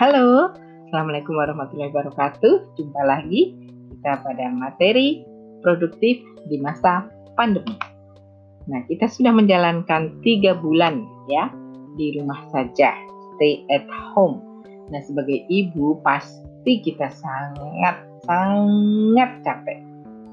Halo, Assalamualaikum warahmatullahi wabarakatuh. Jumpa lagi kita pada materi produktif di masa pandemi. Nah, kita sudah menjalankan tiga bulan ya di rumah saja, stay at home. Nah, sebagai ibu pasti kita sangat sangat capek.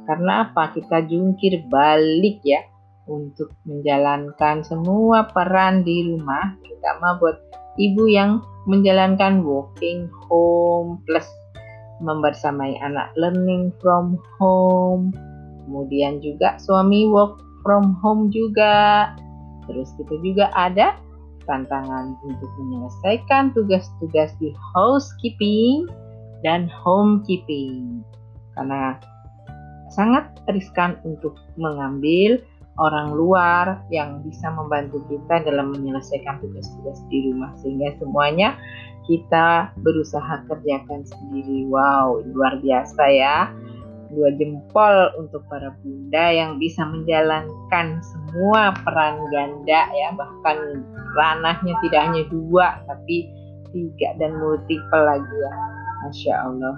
Karena apa? Kita jungkir balik ya untuk menjalankan semua peran di rumah, terutama buat ibu yang menjalankan working home plus membersamai anak learning from home. Kemudian juga suami work from home juga. Terus kita juga ada tantangan untuk menyelesaikan tugas-tugas di housekeeping dan homekeeping. Karena sangat riskan untuk mengambil orang luar yang bisa membantu kita dalam menyelesaikan tugas-tugas di rumah sehingga semuanya kita berusaha kerjakan sendiri. Wow, luar biasa ya. Dua jempol untuk para bunda yang bisa menjalankan semua peran ganda ya, bahkan ranahnya tidak hanya dua tapi tiga dan multiple lagi ya. Masya Allah.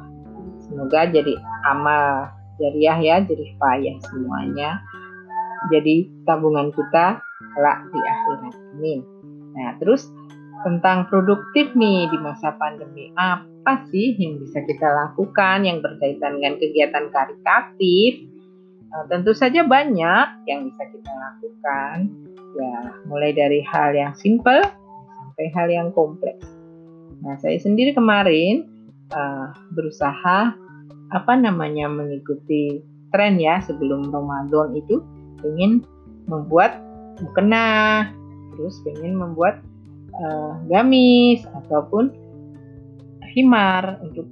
Semoga jadi amal jariah ya, jadi payah semuanya jadi tabungan kita kelak di akhirat. Amin. Nah, terus tentang produktif nih di masa pandemi. Apa sih yang bisa kita lakukan yang berkaitan dengan kegiatan karitatif? Nah, tentu saja banyak yang bisa kita lakukan. Ya, mulai dari hal yang simple sampai hal yang kompleks. Nah, saya sendiri kemarin uh, berusaha apa namanya mengikuti tren ya sebelum Ramadan itu pengen membuat mukena terus pengen membuat uh, gamis ataupun himar untuk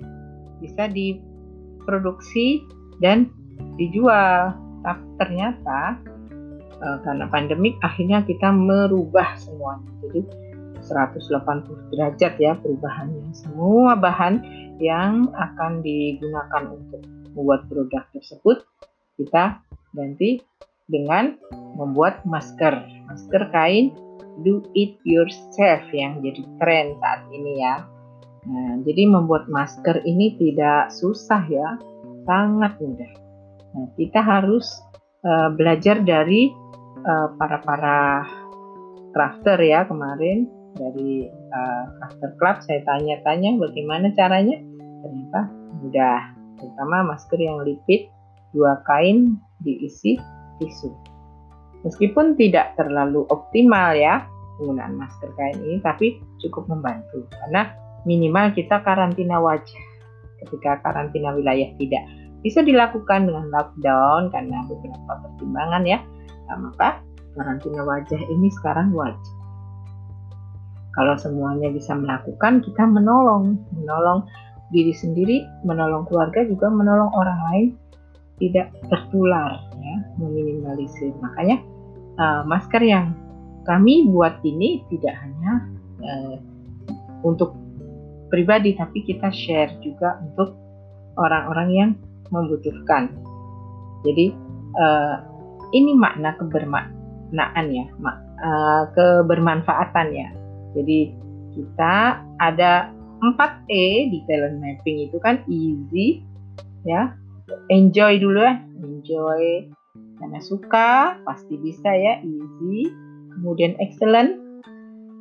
bisa diproduksi dan dijual. Tapi ternyata uh, karena pandemik akhirnya kita merubah semuanya. Jadi 180 derajat ya perubahannya. Semua bahan yang akan digunakan untuk membuat produk tersebut kita ganti dengan membuat masker. Masker kain do it yourself yang jadi tren saat ini ya. Nah, jadi membuat masker ini tidak susah ya, sangat mudah. Nah, kita harus uh, belajar dari uh, para para crafter ya kemarin dari uh, crafter club saya tanya-tanya bagaimana caranya ternyata mudah terutama masker yang lipid dua kain diisi tisu. Meskipun tidak terlalu optimal ya penggunaan masker kain ini, tapi cukup membantu karena minimal kita karantina wajah. Ketika karantina wilayah tidak bisa dilakukan dengan lockdown karena beberapa pertimbangan ya, nah, maka karantina wajah ini sekarang wajib. Kalau semuanya bisa melakukan, kita menolong, menolong diri sendiri, menolong keluarga juga menolong orang lain tidak tertular meminimalisir. Makanya uh, masker yang kami buat ini tidak hanya uh, untuk pribadi tapi kita share juga untuk orang-orang yang membutuhkan. Jadi uh, ini makna kebermaknaan ya mak, uh, kebermanfaatan ya jadi kita ada 4E di talent mapping itu kan easy ya. Enjoy dulu ya enjoy karena suka pasti bisa ya easy. Kemudian excellent.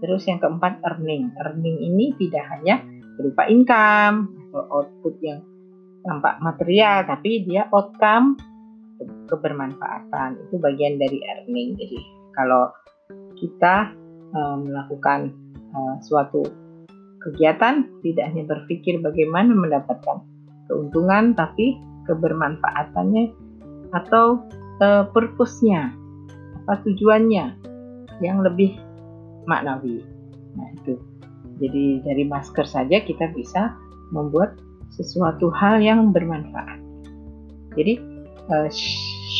Terus yang keempat earning. Earning ini tidak hanya berupa income atau output yang tampak material tapi dia outcome kebermanfaatan. Itu bagian dari earning. Jadi kalau kita uh, melakukan uh, suatu kegiatan tidak hanya berpikir bagaimana mendapatkan keuntungan tapi kebermanfaatannya atau uh, purpose-nya, apa tujuannya yang lebih maknawi. Nah, itu. Jadi dari masker saja kita bisa membuat sesuatu hal yang bermanfaat. Jadi uh,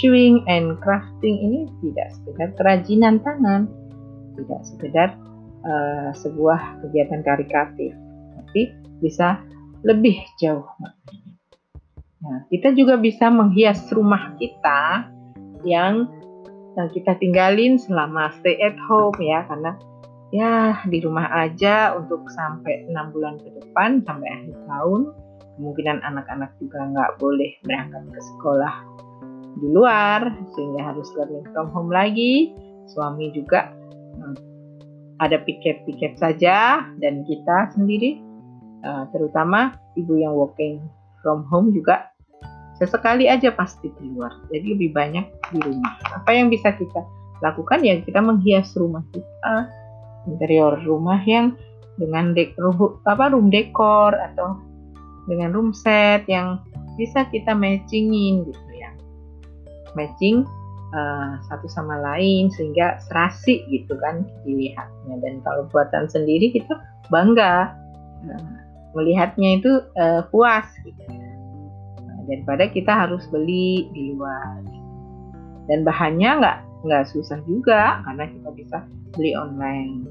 sewing and crafting ini tidak sekedar kerajinan tangan, tidak sekedar uh, sebuah kegiatan karikatif, tapi bisa lebih jauh. Nah, kita juga bisa menghias rumah kita yang kita tinggalin selama stay at home ya karena ya di rumah aja untuk sampai enam bulan ke depan sampai akhir tahun. Kemungkinan anak-anak juga nggak boleh berangkat ke sekolah di luar sehingga harus learning from home lagi. Suami juga hmm, ada piket-piket saja dan kita sendiri eh, terutama ibu yang working from home juga sesekali aja pasti keluar. Jadi lebih banyak di rumah. Apa yang bisa kita lakukan? Ya kita menghias rumah kita interior rumah yang dengan dek apa room dekor atau dengan room set yang bisa kita matchingin gitu ya. Matching uh, satu sama lain sehingga serasi gitu kan dilihatnya. Dan kalau buatan sendiri kita bangga uh, melihatnya itu uh, puas gitu daripada kita harus beli di luar dan bahannya nggak nggak susah juga karena kita bisa beli online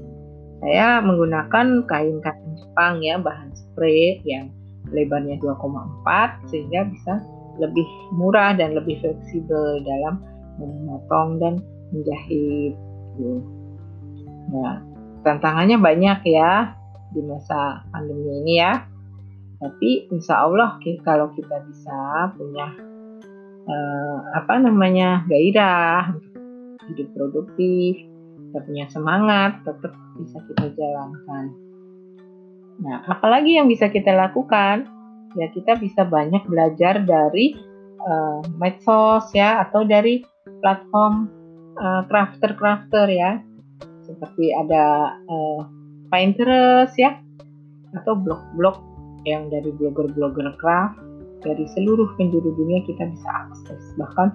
saya menggunakan kain katun Jepang ya, bahan spray yang lebarnya 2,4 sehingga bisa lebih murah dan lebih fleksibel dalam memotong dan menjahit. Nah, tantangannya banyak ya di masa pandemi ini ya. Tapi insya Allah kalau kita bisa punya eh, apa namanya gairah hidup produktif, kita punya semangat, tetap bisa kita jalankan. Nah, apalagi yang bisa kita lakukan? Ya, kita bisa banyak belajar dari uh, medsos ya, atau dari platform uh, crafter-crafter ya, seperti ada uh, Pinterest ya, atau blog-blog yang dari blogger-blogger craft dari seluruh penjuru dunia kita bisa akses. Bahkan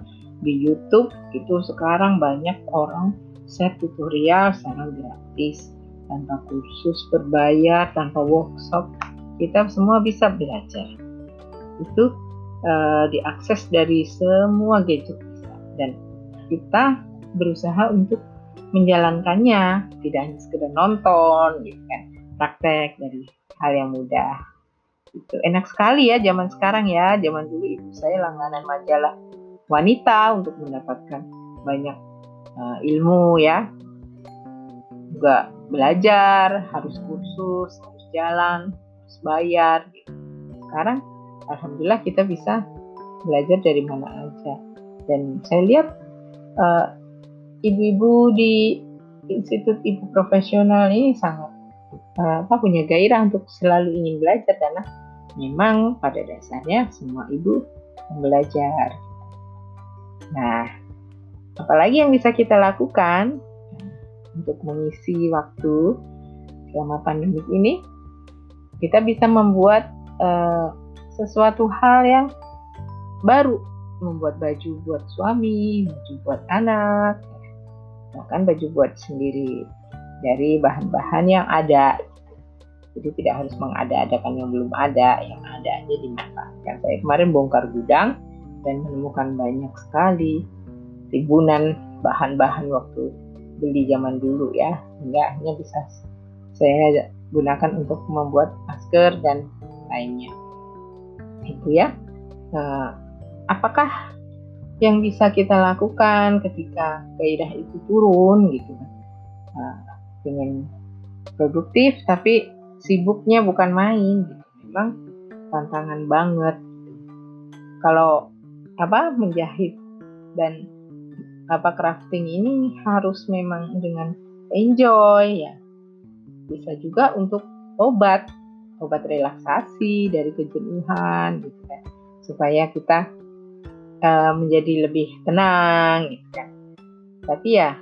di YouTube itu sekarang banyak orang set tutorial secara gratis tanpa kursus berbayar tanpa workshop. Kita semua bisa belajar. Itu uh, diakses dari semua gadget dan kita berusaha untuk menjalankannya. Tidak hanya sekedar nonton gitu kan. Praktek dari hal yang mudah itu enak sekali ya zaman sekarang ya. Zaman dulu ibu saya langganan majalah wanita untuk mendapatkan banyak uh, ilmu ya. Juga belajar harus kursus harus jalan harus bayar sekarang alhamdulillah kita bisa belajar dari mana aja. Dan saya lihat uh, ibu-ibu di institut ibu profesional ini sangat uh, apa punya gairah untuk selalu ingin belajar karena memang pada dasarnya semua ibu belajar. Nah, Apalagi yang bisa kita lakukan untuk mengisi waktu selama pandemi ini, kita bisa membuat uh, sesuatu hal yang baru, membuat baju buat suami, baju buat anak, bahkan baju buat sendiri dari bahan-bahan yang ada. Jadi tidak harus mengada-adakan yang belum ada, yang ada aja dimanfaatkan. Saya kemarin bongkar gudang dan menemukan banyak sekali ribunan bahan-bahan waktu beli zaman dulu ya. Hingga akhirnya bisa saya gunakan untuk membuat masker dan lainnya. Itu ya. Nah, apakah yang bisa kita lakukan ketika gairah itu turun gitu nah, dengan produktif tapi sibuknya bukan main gitu. memang tantangan banget. Kalau apa menjahit dan apa crafting ini harus memang dengan enjoy ya. Bisa juga untuk obat obat relaksasi dari kejenuhan gitu kan. Supaya kita uh, menjadi lebih tenang gitu kan. Tapi ya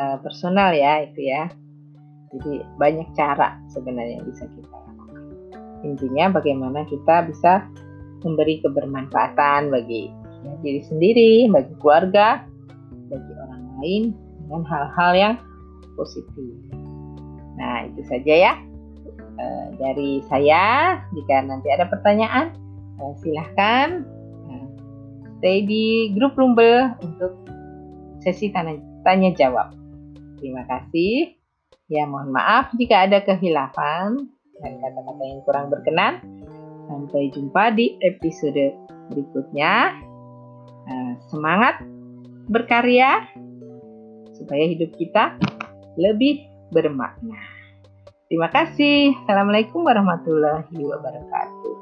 uh, personal ya itu ya jadi banyak cara sebenarnya yang bisa kita lakukan intinya bagaimana kita bisa memberi kebermanfaatan bagi diri sendiri bagi keluarga bagi orang lain dengan hal-hal yang positif. Nah, itu saja ya e, dari saya. Jika nanti ada pertanyaan, e, silahkan e, stay di grup Rumble untuk sesi tanya, tanya jawab. Terima kasih. Ya, mohon maaf jika ada kehilafan dan kata-kata yang kurang berkenan. Sampai jumpa di episode berikutnya. Semangat berkarya supaya hidup kita lebih bermakna. Terima kasih. Assalamualaikum warahmatullahi wabarakatuh.